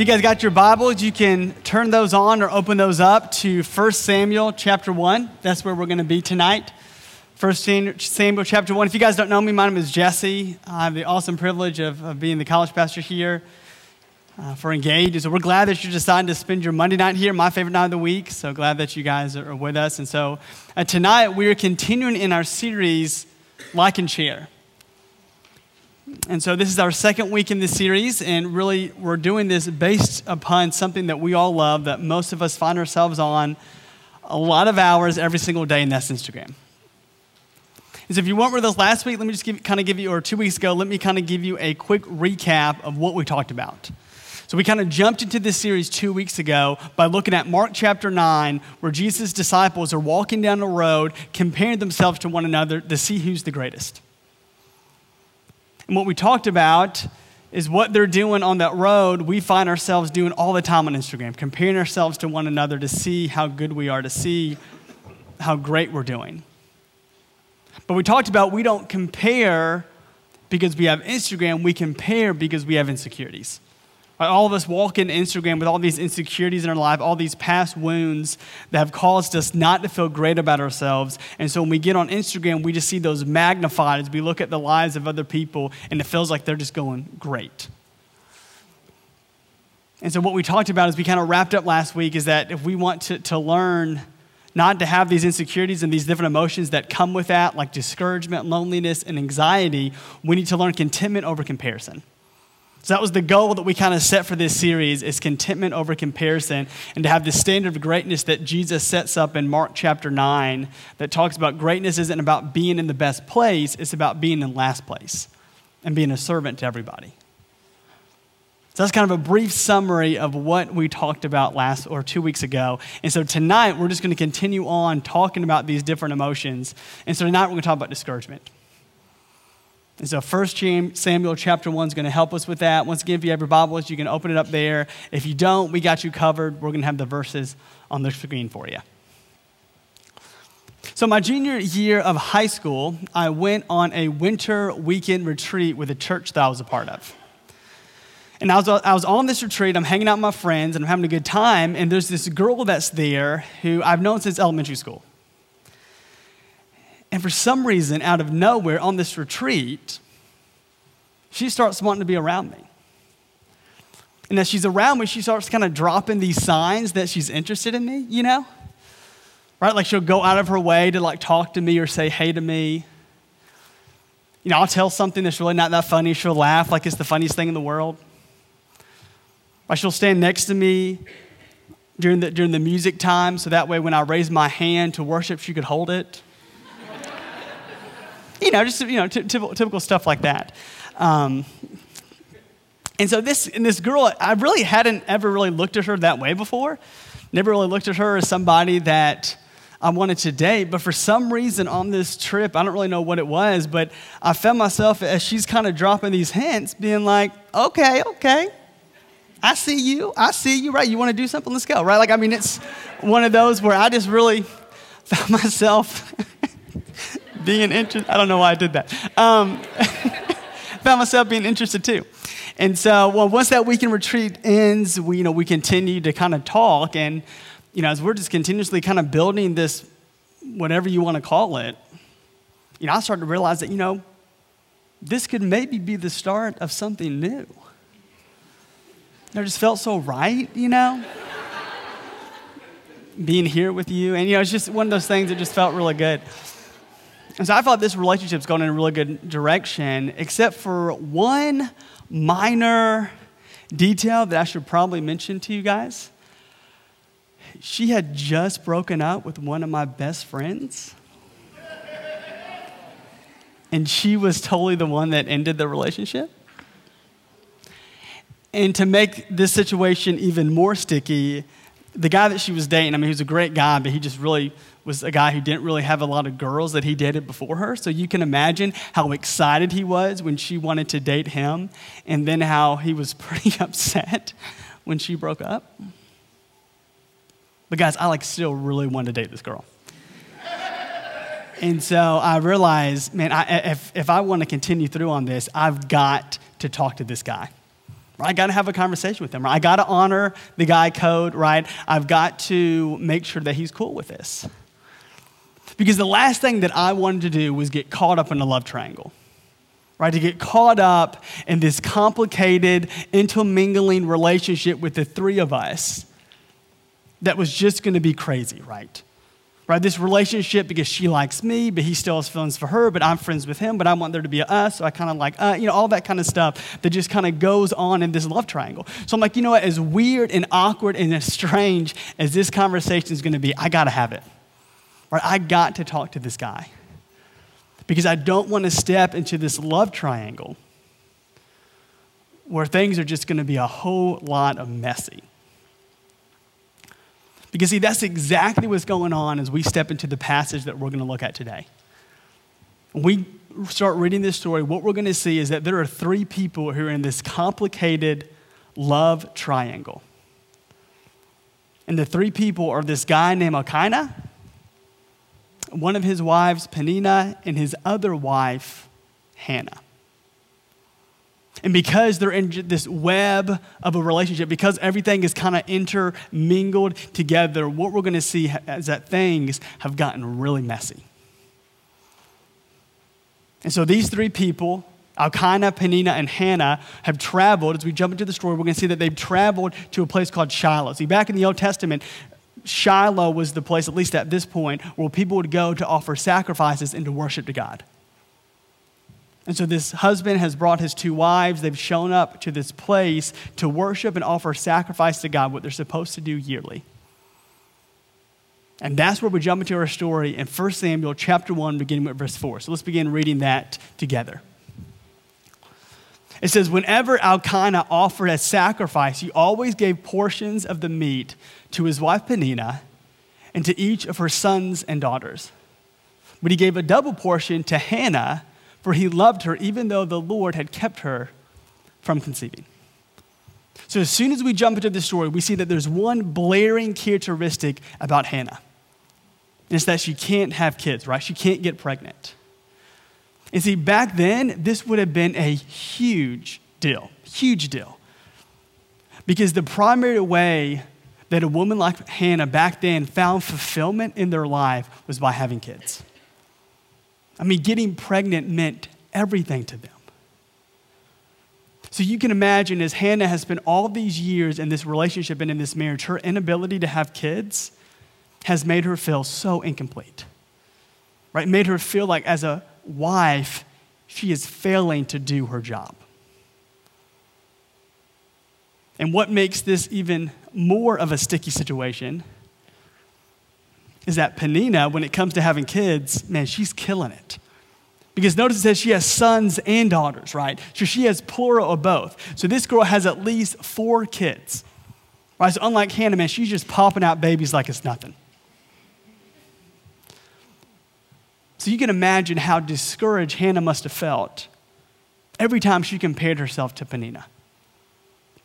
you guys got your Bibles, you can turn those on or open those up to 1 Samuel chapter 1. That's where we're going to be tonight. 1 Samuel chapter 1. If you guys don't know me, my name is Jesse. I have the awesome privilege of, of being the college pastor here uh, for Engage. So we're glad that you're deciding to spend your Monday night here, my favorite night of the week. So glad that you guys are with us. And so uh, tonight we are continuing in our series, Like and Share. And so, this is our second week in this series, and really, we're doing this based upon something that we all love, that most of us find ourselves on a lot of hours every single day, and that's Instagram. And so, if you weren't with us last week, let me just give, kind of give you, or two weeks ago, let me kind of give you a quick recap of what we talked about. So, we kind of jumped into this series two weeks ago by looking at Mark chapter 9, where Jesus' disciples are walking down the road, comparing themselves to one another to see who's the greatest. And what we talked about is what they're doing on that road, we find ourselves doing all the time on Instagram, comparing ourselves to one another to see how good we are, to see how great we're doing. But we talked about we don't compare because we have Instagram, we compare because we have insecurities. All of us walk in Instagram with all these insecurities in our life, all these past wounds that have caused us not to feel great about ourselves. And so when we get on Instagram, we just see those magnified as we look at the lives of other people, and it feels like they're just going great. And so what we talked about as we kind of wrapped up last week is that if we want to, to learn not to have these insecurities and these different emotions that come with that, like discouragement, loneliness, and anxiety, we need to learn contentment over comparison. So that was the goal that we kind of set for this series is contentment over comparison and to have the standard of greatness that Jesus sets up in Mark chapter 9 that talks about greatness isn't about being in the best place, it's about being in last place and being a servant to everybody. So that's kind of a brief summary of what we talked about last or 2 weeks ago. And so tonight we're just going to continue on talking about these different emotions. And so tonight we're going to talk about discouragement. And so 1 Samuel chapter 1 is going to help us with that. Once again, if you have your Bibles, you can open it up there. If you don't, we got you covered. We're going to have the verses on the screen for you. So, my junior year of high school, I went on a winter weekend retreat with a church that I was a part of. And I was, I was on this retreat, I'm hanging out with my friends, and I'm having a good time. And there's this girl that's there who I've known since elementary school. And for some reason, out of nowhere on this retreat, she starts wanting to be around me. And as she's around me, she starts kind of dropping these signs that she's interested in me, you know? Right? Like she'll go out of her way to like talk to me or say hey to me. You know, I'll tell something that's really not that funny. She'll laugh like it's the funniest thing in the world. Or she'll stand next to me during the, during the music time so that way when I raise my hand to worship, she could hold it you know, just you know, t- typical, typical stuff like that. Um, and so this and this girl, I really hadn't ever really looked at her that way before. Never really looked at her as somebody that I wanted to date. But for some reason on this trip, I don't really know what it was, but I found myself as she's kind of dropping these hints, being like, okay, okay. I see you. I see you, right? You want to do something? Let's go, right? Like, I mean, it's one of those where I just really found myself being interested. I don't know why I did that. Um, found myself being interested too. And so, well, once that weekend retreat ends, we, you know, we continue to kind of talk. And, you know, as we're just continuously kind of building this, whatever you want to call it, you know, I started to realize that, you know, this could maybe be the start of something new. And It just felt so right, you know? Being here with you. And, you know, it's just one of those things that just felt really good. And so I thought this relationship's going in a really good direction, except for one minor detail that I should probably mention to you guys. She had just broken up with one of my best friends. and she was totally the one that ended the relationship. And to make this situation even more sticky, the guy that she was dating, I mean, he was a great guy, but he just really was a guy who didn't really have a lot of girls that he dated before her. So you can imagine how excited he was when she wanted to date him, and then how he was pretty upset when she broke up. But guys, I like still really wanted to date this girl. and so I realized, man, I, if, if I want to continue through on this, I've got to talk to this guy. I got to have a conversation with him. I got to honor the guy code, right? I've got to make sure that he's cool with this. Because the last thing that I wanted to do was get caught up in a love triangle, right? To get caught up in this complicated, intermingling relationship with the three of us that was just going to be crazy, right? right? This relationship because she likes me, but he still has feelings for her, but I'm friends with him, but I want there to be a us, so I kind of like, uh, you know, all that kind of stuff that just kind of goes on in this love triangle. So I'm like, you know what, as weird and awkward and as strange as this conversation is going to be, I got to have it. Right? I got to talk to this guy because I don't want to step into this love triangle where things are just going to be a whole lot of messy. Because, see, that's exactly what's going on as we step into the passage that we're going to look at today. When we start reading this story, what we're going to see is that there are three people who are in this complicated love triangle. And the three people are this guy named Elkanah, one of his wives, Peninnah, and his other wife, Hannah. And because they're in this web of a relationship, because everything is kind of intermingled together, what we're going to see is that things have gotten really messy. And so these three people, Elkanah, Peninnah, and Hannah, have traveled. As we jump into the story, we're going to see that they've traveled to a place called Shiloh. See, back in the Old Testament, Shiloh was the place, at least at this point, where people would go to offer sacrifices and to worship to God. And so this husband has brought his two wives. They've shown up to this place to worship and offer sacrifice to God, what they're supposed to do yearly. And that's where we jump into our story in 1 Samuel chapter 1, beginning with verse 4. So let's begin reading that together. It says, Whenever Elkanah offered a sacrifice, he always gave portions of the meat to his wife Peninnah and to each of her sons and daughters. But he gave a double portion to Hannah for he loved her even though the Lord had kept her from conceiving. So, as soon as we jump into the story, we see that there's one blaring characteristic about Hannah. And it's that she can't have kids, right? She can't get pregnant. And see, back then, this would have been a huge deal, huge deal. Because the primary way that a woman like Hannah back then found fulfillment in their life was by having kids. I mean, getting pregnant meant everything to them. So you can imagine as Hannah has spent all these years in this relationship and in this marriage, her inability to have kids has made her feel so incomplete. Right? Made her feel like as a wife, she is failing to do her job. And what makes this even more of a sticky situation is that Peninnah, when it comes to having kids, man, she's killing it. Because notice it says she has sons and daughters, right? So she has plural of both. So this girl has at least four kids. Right? So unlike Hannah, man, she's just popping out babies like it's nothing. So you can imagine how discouraged Hannah must have felt every time she compared herself to Peninnah.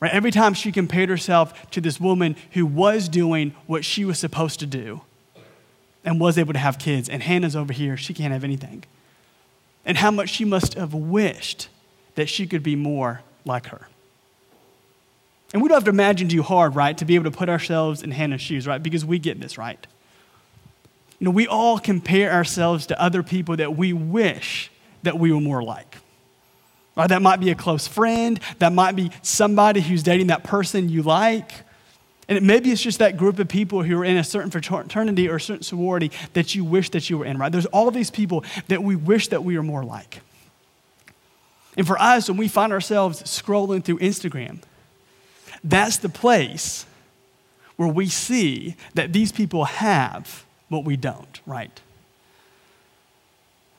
Right? Every time she compared herself to this woman who was doing what she was supposed to do and was able to have kids. And Hannah's over here, she can't have anything. And how much she must have wished that she could be more like her. And we don't have to imagine too hard, right, to be able to put ourselves in Hannah's shoes, right? Because we get this, right? You know, we all compare ourselves to other people that we wish that we were more like. Right? That might be a close friend, that might be somebody who's dating that person you like, and maybe it's just that group of people who are in a certain fraternity or a certain sorority that you wish that you were in, right? There's all these people that we wish that we were more like. And for us, when we find ourselves scrolling through Instagram, that's the place where we see that these people have what we don't, right?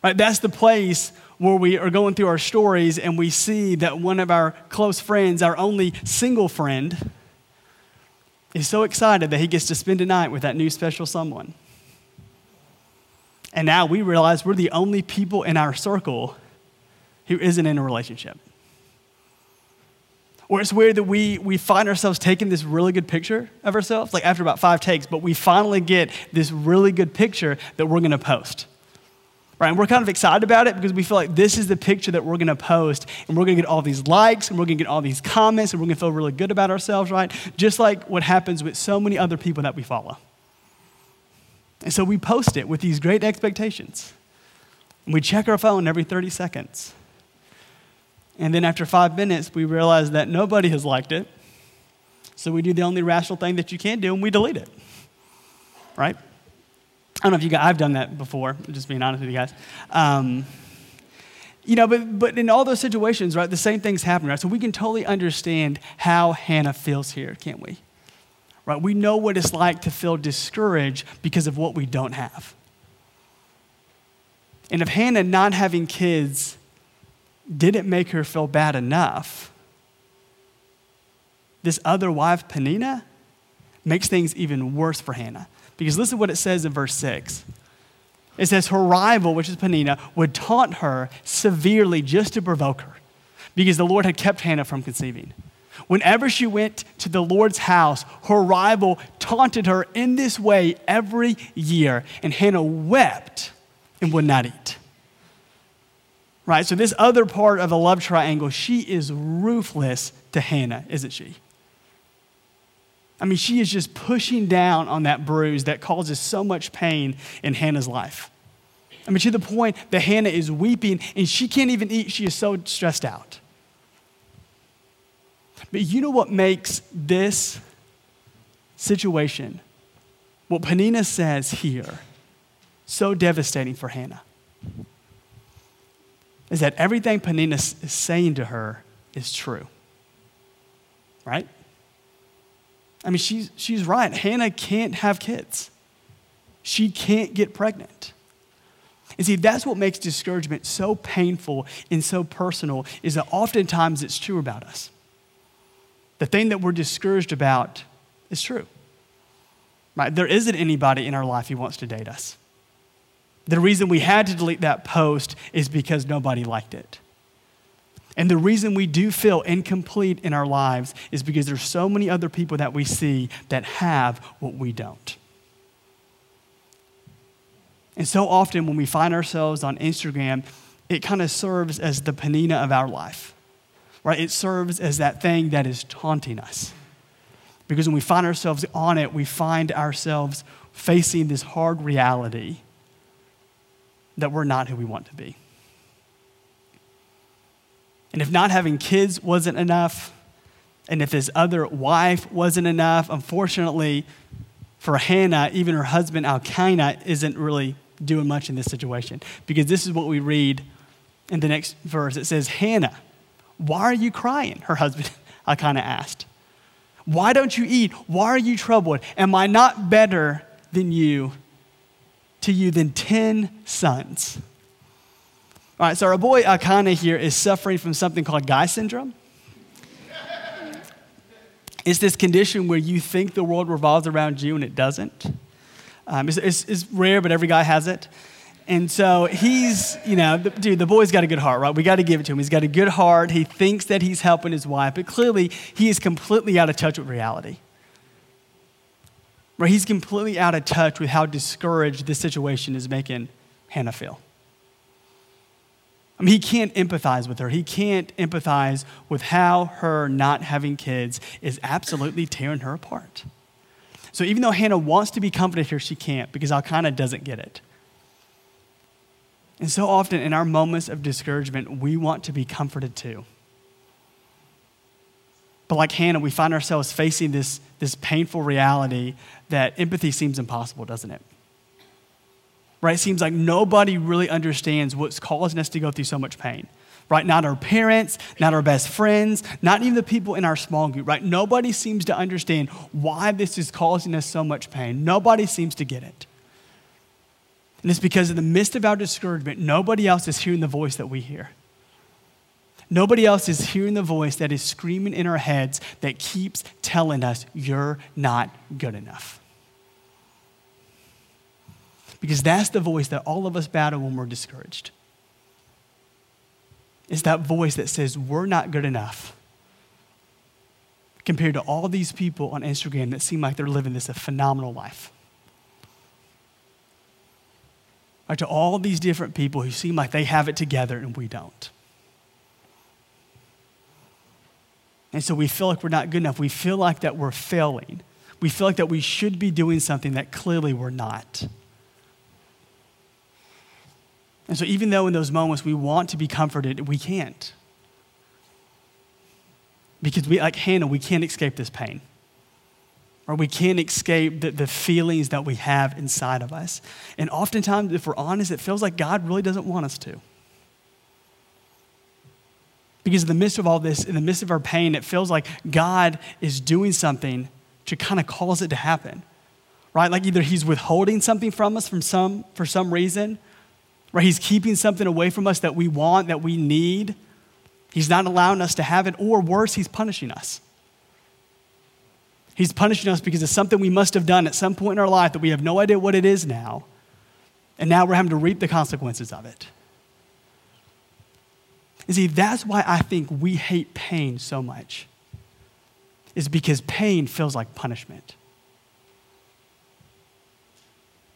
Right? That's the place where we are going through our stories and we see that one of our close friends, our only single friend, is so excited that he gets to spend a night with that new special someone. And now we realize we're the only people in our circle who isn't in a relationship. Or it's weird that we, we find ourselves taking this really good picture of ourselves, like after about five takes, but we finally get this really good picture that we're gonna post. Right? And we're kind of excited about it because we feel like this is the picture that we're to post, and we're to get all these likes, and we're to get all these comments, and we're to feel really good about ourselves, right? Just like what happens with so many other people that we follow. And so we post it with these great expectations. And we check our phone every 30 seconds. And then after five minutes, we realize that nobody has liked it. So we do the only rational thing that you can do, and we delete it. Right? I don't know if you guys, I've done that before, just being honest with you guys. Um, you know, but, but in all those situations, right, the same things happen, right? So we can totally understand how Hannah feels here, can't we? Right? We know what it's like to feel discouraged because of what we don't have. And if Hannah not having kids didn't make her feel bad enough, this other wife, Peninnah, makes things even worse for Hannah. Because listen to what it says in verse 6. It says, Her rival, which is Peninnah, would taunt her severely just to provoke her, because the Lord had kept Hannah from conceiving. Whenever she went to the Lord's house, her rival taunted her in this way every year, and Hannah wept and would not eat. Right? So, this other part of the love triangle, she is ruthless to Hannah, isn't she? I mean, she is just pushing down on that bruise that causes so much pain in Hannah's life. I mean, to the point that Hannah is weeping and she can't even eat. She is so stressed out. But you know what makes this situation, what Peninnah says here, so devastating for Hannah? Is that everything Peninnah is saying to her is true. Right? I mean, she's, she's right. Hannah can't have kids, she can't get pregnant. And see, that's what makes discouragement so painful and so personal, is that oftentimes it's true about us. The thing that we're discouraged about is true. Right? There isn't anybody in our life who wants to date us. The reason we had to delete that post is because nobody liked it. And the reason we do feel incomplete in our lives is because there's so many other people that we see that have what we don't. And so often when we find ourselves on Instagram, it kind of serves as the Peninnah of our life, right? It serves as that thing that is taunting us. Because when we find ourselves on it, we find ourselves facing this hard reality that we're not who we want to be. And if not having kids wasn't enough, and if his other wife wasn't enough, unfortunately, for Hannah, even her husband Elkanah isn't really doing much in this situation. Because this is what we read in the next verse. It says, Hannah, why are you crying? Her husband Elkanah asked. Why don't you eat? Why are you troubled? Am I not better than you to you than 10 sons? All right, so our boy Elkanah here is suffering from something called guy syndrome. It's this condition where you think the world revolves around you and it doesn't. Um, it's, it's, it's, rare, but every guy has it. And so he's, you know, the, dude, the boy's got a good heart, right? We got to give it to him. He's got a good heart. He thinks that he's helping his wife, but clearly he is completely out of touch with reality. Right? He's completely out of touch with how discouraged this situation is making Hannah feel. I mean, he can't empathize with her. He can't empathize with how her not having kids is absolutely tearing her apart. So even though Hannah wants to be comforted here, she can't because Elkanah doesn't get it. And so often in our moments of discouragement, we want to be comforted too. But like Hannah, we find ourselves facing this, this painful reality that empathy seems impossible, doesn't it? right? It seems like nobody really understands what's causing us to go through so much pain, right? Not our parents, not our best friends, not even the people in our small group, right? Nobody seems to understand why this is causing us so much pain. Nobody seems to get it. And it's because in the midst of our discouragement, nobody else is hearing the voice that we hear. Nobody else is hearing the voice that is screaming in our heads that keeps telling us, you're not good enough. Because that's the voice that all of us battle when we're discouraged. It's that voice that says, We're not good enough. Compared to all these people on Instagram that seem like they're living this a phenomenal life. Or to all these different people who seem like they have it together and we don't. And so we feel like we're not good enough. We feel like that we're failing. We feel like that we should be doing something that clearly we're not. And so, even though in those moments we want to be comforted, we can't. Because we, like Hannah, we can't escape this pain. Or we can't escape the, the feelings that we have inside of us. And oftentimes, if we're honest, it feels like God really doesn't want us to. Because in the midst of all this, in the midst of our pain, it feels like God is doing something to kind of cause it to happen. Right? Like either He's withholding something from us from some, for some reason, right? He's keeping something away from us that we want, that we need. He's not allowing us to have it, or worse, He's punishing us. He's punishing us because it's something we must have done at some point in our life that we have no idea what it is now, and now we're having to reap the consequences of it. You see, that's why I think we hate pain so much, is because pain feels like punishment.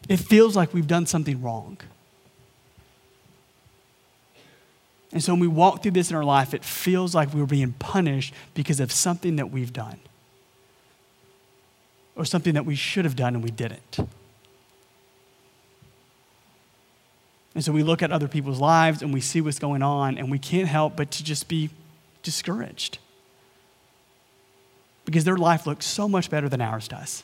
It feels like we've done something wrong. And so when we walk through this in our life, it feels like we're being punished because of something that we've done or something that we should have done and we didn't. And so we look at other people's lives and we see what's going on, and we can't help but to just be discouraged because their life looks so much better than ours does.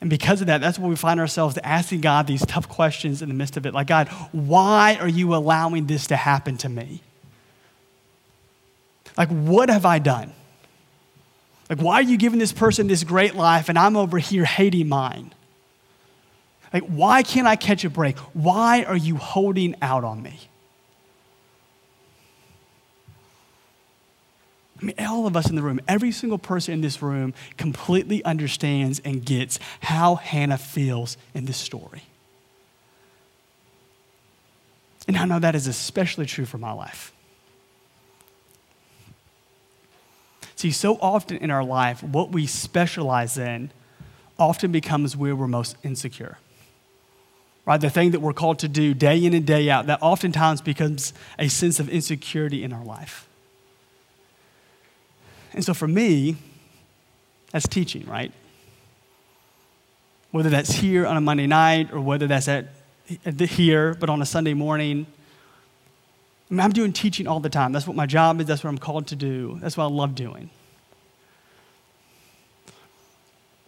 And because of that, that's where we find ourselves asking God these tough questions in the midst of it. Like, God, why are you allowing this to happen to me? Like, what have I done? Like, why are you giving this person this great life and I'm over here hating mine? Like, why can't I catch a break? Why are you holding out on me? I mean, all of us in the room, every single person in this room completely understands and gets how Hannah feels in this story. And I know that is especially true for my life. See, so often in our life, what we specialize in often becomes where we're most insecure. Right? The thing that we're called to do day in and day out, that oftentimes becomes a sense of insecurity in our life. And so for me, that's teaching, right? Whether that's here on a Monday night or whether that's at, at here, but on a Sunday morning. I mean, I'm doing teaching all the time. That's what my job is. That's what I'm called to do. That's what I love doing.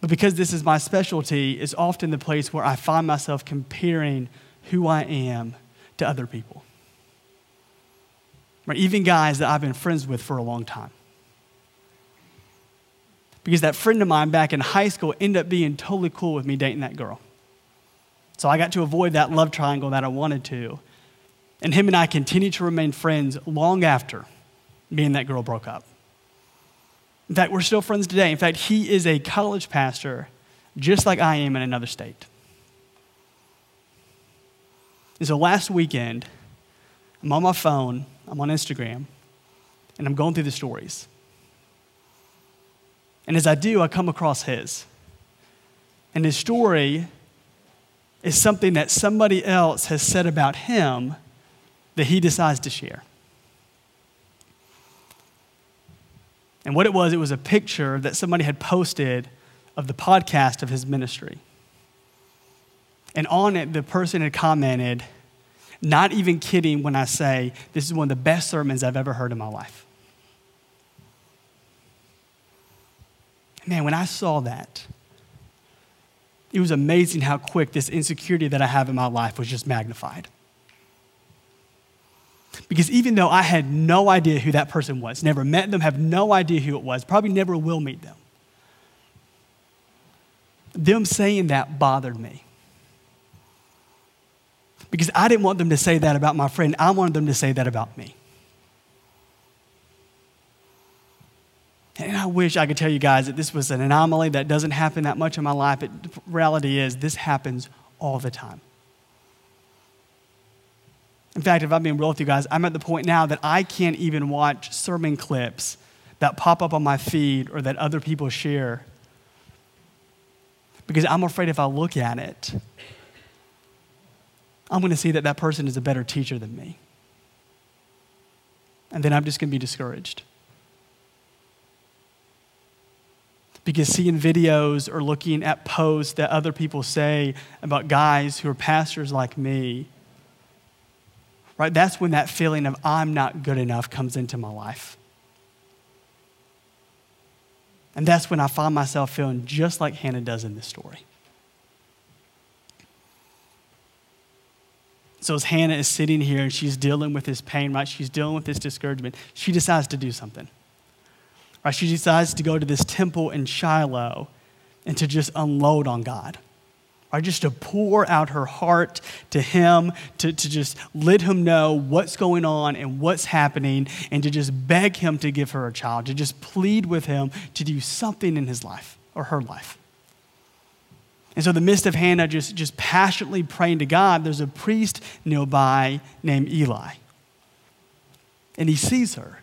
But because this is my specialty, it's often the place where I find myself comparing who I am to other people. Right? Even guys that I've been friends with for a long time because that friend of mine back in high school ended up being totally cool with me dating that girl. So I got to avoid that love triangle that I wanted to. And him and I continued to remain friends long after me and that girl broke up. Fact, we're still friends today. In fact, he is a college pastor just like I am in another state. And so last weekend, I'm on my phone, I'm on Instagram, and I'm going through the stories. And as I do, I come across his. And his story is something that somebody else has said about him that he decides to share. And what it was, it was a picture that somebody had posted of the podcast of his ministry. And on it, the person had commented, not even kidding when I say, this is one of the best sermons I've ever heard in my life. Man, when I saw that, it was amazing how quick this insecurity that I have in my life was just magnified. Because even though I had no idea who that person was, never met them, have no idea who it was, probably never will meet them, them saying that bothered me. Because I didn't want them to say that about my friend, I wanted them to say that about me. And I wish I could tell you guys that this was an anomaly that doesn't happen that much in my life. But reality is, this happens all the time. In fact, if I'm being real with you guys, I'm at the point now that I can't even watch sermon clips that pop up on my feed or that other people share because I'm afraid if I look at it, I'm going to see that that person is a better teacher than me. And then I'm just going to be discouraged. Because seeing videos or looking at posts that other people say about guys who are pastors like me, right, that's when that feeling of I'm not good enough comes into my life. And that's when I find myself feeling just like Hannah does in this story. So as Hannah is sitting here and she's dealing with this pain, right? She's dealing with this discouragement. She decides to do something. Right? She decides to go to this temple in Shiloh and to just unload on God. Right? Just to pour out her heart to him, to, to just let him know what's going on and what's happening, and to just beg him to give her a child, to just plead with him to do something in his life or her life. And so, the midst of Hannah just, just passionately praying to God, there's a priest nearby named Eli. And he sees her.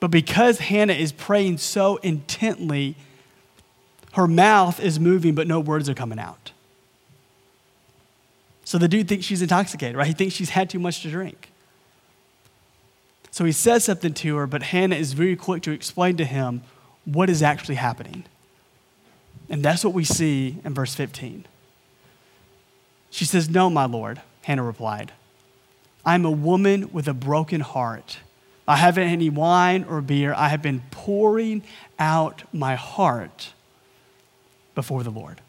But because Hannah is praying so intently, her mouth is moving, but no words are coming out. So the dude thinks she's intoxicated, right? He thinks she's had too much to drink. So he says something to her, but Hannah is very quick to explain to him what is actually happening. And that's what we see in verse 15. She says, No, my Lord, Hannah replied. I'm a woman with a broken heart. I haven't any wine or beer. I have been pouring out my heart before the Lord.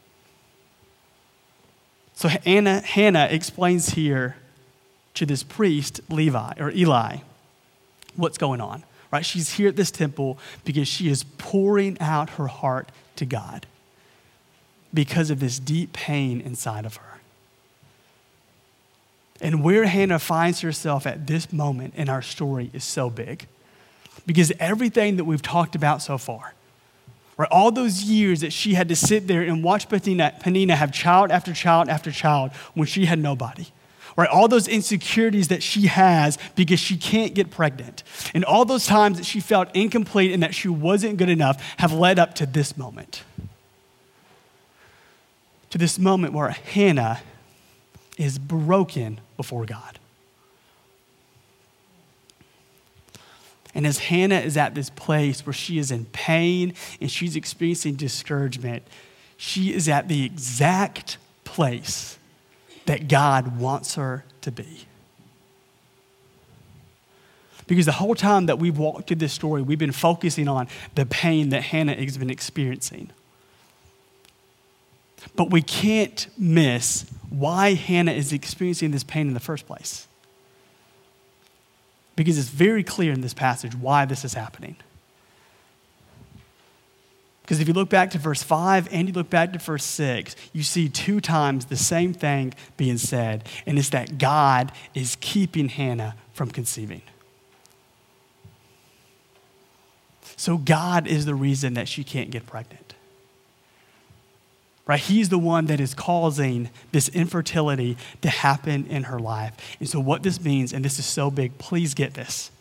So Anna, Hannah explains here to this priest, Levi or Eli, what's going on. Right? She's here at this temple because she is pouring out her heart to God because of this deep pain inside of her. And where Hannah finds herself at this moment in our story is so big. Because everything that we've talked about so far, right, all those years that she had to sit there and watch Peninnah have child after child after child when she had nobody, right, all those insecurities that she has because she can't get pregnant, and all those times that she felt incomplete and that she wasn't good enough have led up to this moment. To this moment where Hannah is broken before God. And as Hannah is at this place where she is in pain and she's experiencing discouragement, she is at the exact place that God wants her to be. Because the whole time that we've walked through this story, we've been focusing on the pain that Hannah has been experiencing. But we can't miss why Hannah is experiencing this pain in the first place. Because it's very clear in this passage why this is happening. Because if you look back to verse 5 and you look back to verse 6, you see two times the same thing being said, and it's that God is keeping Hannah from conceiving. So God is the reason that she can't get pregnant right? He's the one that is causing this infertility to happen in her life. And so, what this means, and this is so big, please get this.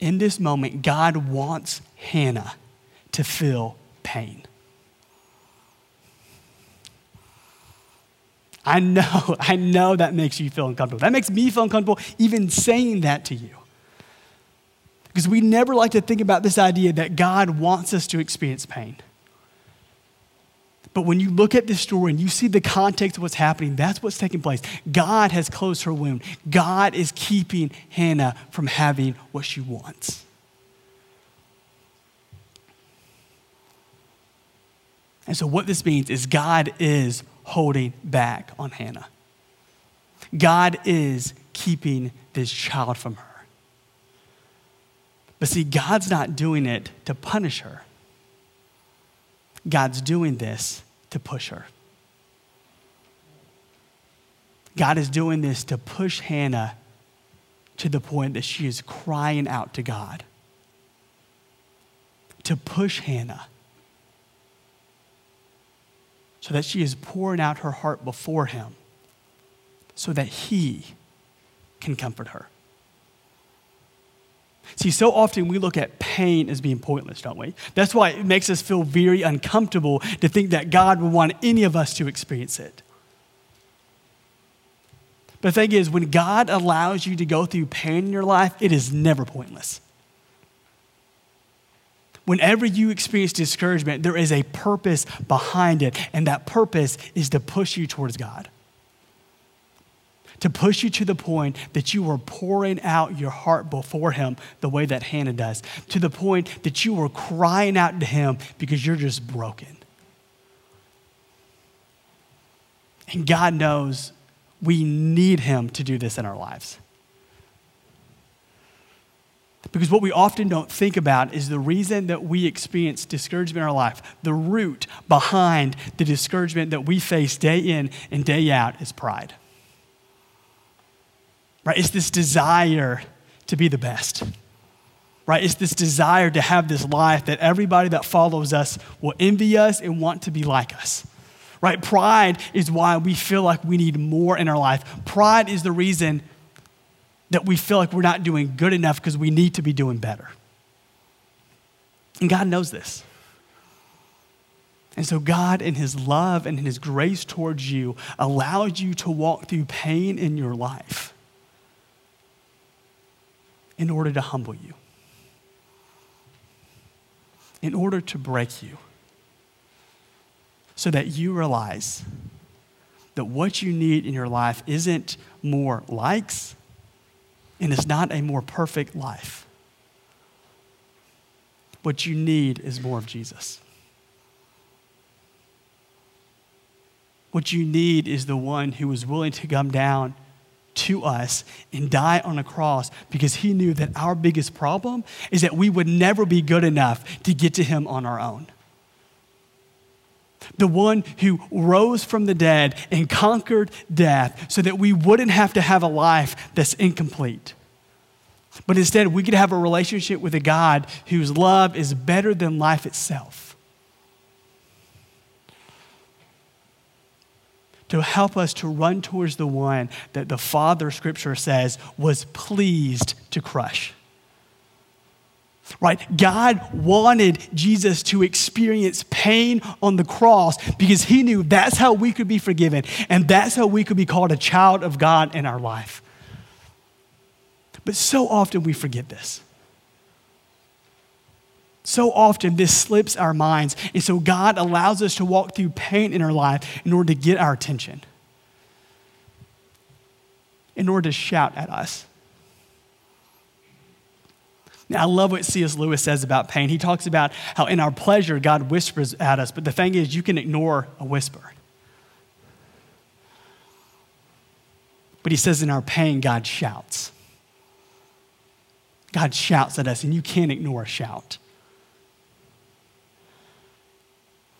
In this moment, God wants Hannah to feel pain. I know, I know that makes you feel uncomfortable. That makes me feel uncomfortable even saying that to you. Because we never like to think about this idea that God wants us to experience pain. But when you look at this story and you see the context of what's happening, that's what's taking place. God has closed her womb. God is keeping Hannah from having what she wants. And so, what this means is God is holding back on Hannah. God is keeping this child from her. But see, God's not doing it to punish her. God's doing this to push her. God is doing this to push Hannah to the point that she is crying out to God. To push Hannah so that she is pouring out her heart before Him so that He can comfort her. See, so often we look at pain as being pointless, don't we? That's why it makes us feel very uncomfortable to think that God would want any of us to experience it. But the thing is, when God allows you to go through pain in your life, it is never pointless. Whenever you experience discouragement, there is a purpose behind it, and that purpose is to push you towards God. To push you to the point that you are pouring out your heart before Him the way that Hannah does, to the point that you are crying out to Him because you're just broken. And God knows we need Him to do this in our lives. Because what we often don't think about is the reason that we experience discouragement in our life, the root behind the discouragement that we face day in and day out is pride. Right? It's this desire to be the best. Right? It's this desire to have this life that everybody that follows us will envy us and want to be like us. Right? Pride is why we feel like we need more in our life. Pride is the reason that we feel like we're not doing good enough because we need to be doing better. And God knows this. And so, God, in His love and in His grace towards you, allows you to walk through pain in your life in order to humble you, in order to break you, so that you realize that what you need in your life isn't more likes and it's not a more perfect life. What you need is more of Jesus. What you need is the one who was willing to come down to us and die on a cross because he knew that our biggest problem is that we would never be good enough to get to him on our own the one who rose from the dead and conquered death so that we wouldn't have to have a life that's incomplete. But instead, we could have a relationship with a God whose love is better than life itself. To help us to run towards the one that the Father, Scripture says, was pleased to crush right? God wanted Jesus to experience pain on the cross because he knew that's how we could be forgiven and that's how we could be called a child of God in our life. But so often we forget this. So often this slips our minds. And so God allows us to walk through pain in our life in order to get our attention, in order to shout at us. Now, I love what C.S. Lewis says about pain. He talks about how in our pleasure, God whispers at us, but the thing is, you can ignore a whisper. But he says in our pain, God shouts. God shouts at us, and you can't ignore a shout.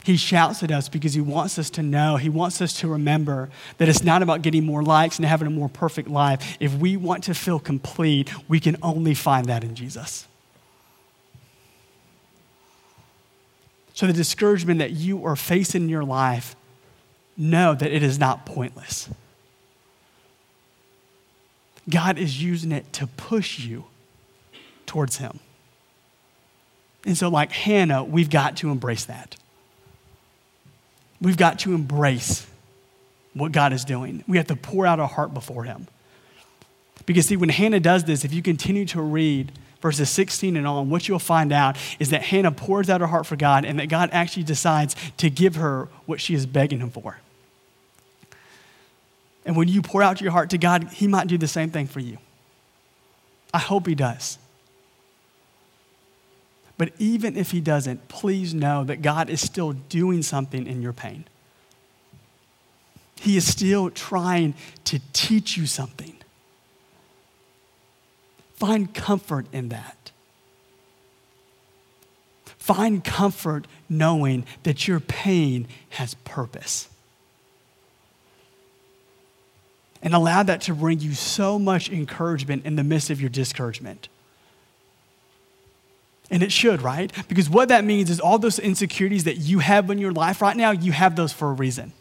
He shouts at us because he wants us to know, he wants us to remember that it's not about getting more likes and having a more perfect life. If we want to feel complete, we can only find that in Jesus. So, the discouragement that you are facing in your life, know that it is not pointless. God is using it to push you towards Him. And so, like Hannah, we've got to embrace that. We've got to embrace what God is doing. We have to pour out our heart before Him. Because, see, when Hannah does this, if you continue to read verses 16 and on, what you'll find out is that Hannah pours out her heart for God and that God actually decides to give her what she is begging Him for. And when you pour out your heart to God, He might do the same thing for you. I hope He does. But even if he doesn't, please know that God is still doing something in your pain. He is still trying to teach you something. Find comfort in that. Find comfort knowing that your pain has purpose. And allow that to bring you so much encouragement in the midst of your discouragement. And it should, right? Because what that means is all those insecurities that you have in your life right now, you have those for a reason.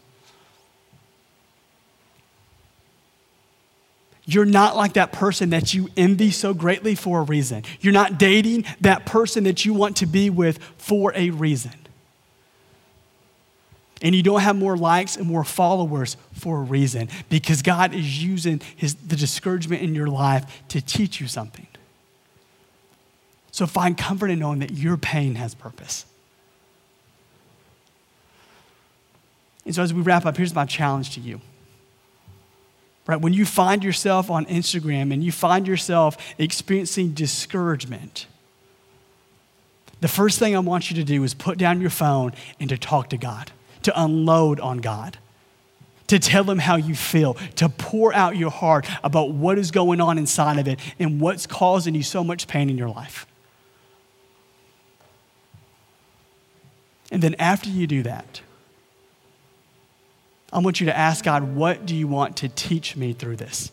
You're not like that person that you envy so greatly for a reason. You're not dating that person that you want to be with for a reason. And you don't have more likes and more followers for a reason because God is using his, the discouragement in your life to teach you something. So find comfort in knowing that your pain has purpose. And so as we wrap up, here's my challenge to you. Right? When you find yourself on Instagram and you find yourself experiencing discouragement, the first thing I want you to do is put down your phone and to talk to God to unload on God, to tell Him how you feel, to pour out your heart about what is going on inside of it and what's causing you so much pain in your life. And then after you do that, I want you to ask God, what do you want to teach me through this?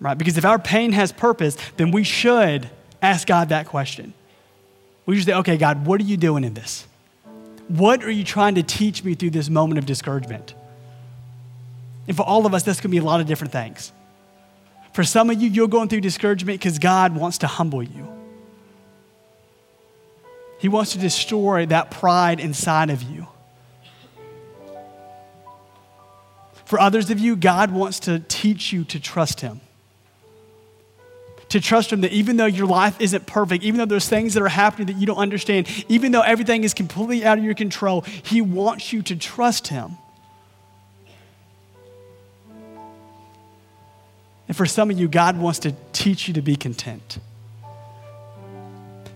Right? Because if our pain has purpose, then we should ask God that question. We should say, okay, God, what are you doing in this? What are you trying to teach me through this moment of discouragement? And for all of us, this can be a lot of different things. For some of you, you're going through discouragement because God wants to humble you. He wants to destroy that pride inside of you. For others of you, God wants to teach you to trust Him to trust Him that even though your life isn't perfect, even though there's things that are happening that you don't understand, even though everything is completely out of your control, He wants you to trust Him. And for some of you, God wants to teach you to be content.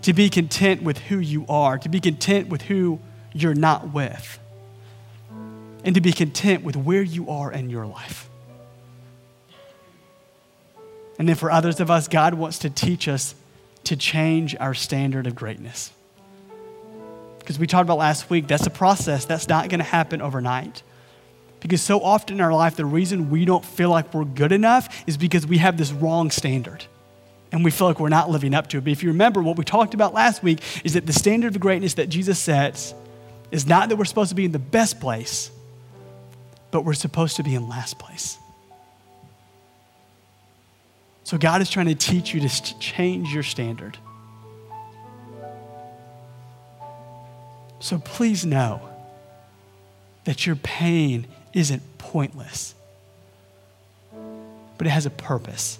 To be content with who you are, to be content with who you're not with, and to be content with where you are in your life. And then for others of us, God wants to teach us to change our standard of greatness. Because we talked about last week, that's a process. That's not going to happen overnight. Because so often in our life, the reason we don't feel like we're good enough is because we have this wrong standard. And we feel like we're not living up to it. But if you remember, what we talked about last week is that the standard of greatness that Jesus sets is not that we're supposed to be in the best place, but we're supposed to be in last place. So God is trying to teach you to change your standard. So please know that your pain isn't pointless, but it has a purpose.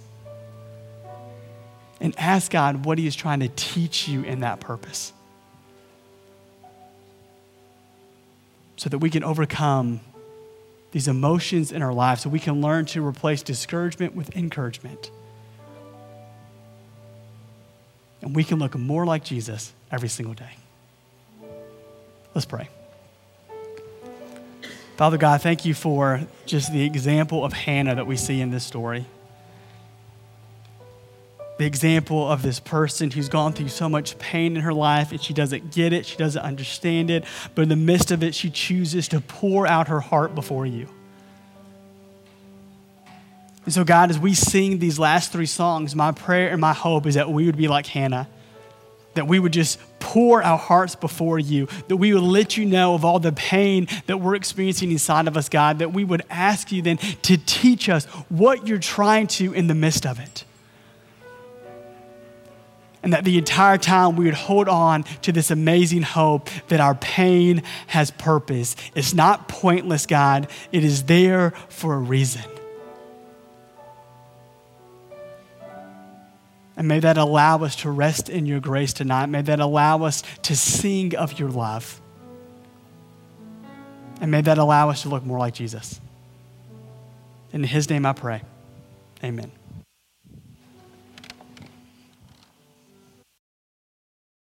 And ask God what He is trying to teach you in that purpose. So that we can overcome these emotions in our lives, so we can learn to replace discouragement with encouragement and we can look more like Jesus every single day. Let's pray. Father God, thank you for just the example of Hannah that we see in this story. The example of this person who's gone through so much pain in her life and she doesn't get it, she doesn't understand it, but in the midst of it, she chooses to pour out her heart before you. And so, God, as we sing these last three songs, my prayer and my hope is that we would be like Hannah, that we would just pour our hearts before you, that we would let you know of all the pain that we're experiencing inside of us, God, that we would ask you then to teach us what you're trying to in the midst of it. And that the entire time we would hold on to this amazing hope that our pain has purpose. It's not pointless, God, it is there for a reason. And may that allow us to rest in your grace tonight. May that allow us to sing of your love. And may that allow us to look more like Jesus. In his name I pray. Amen.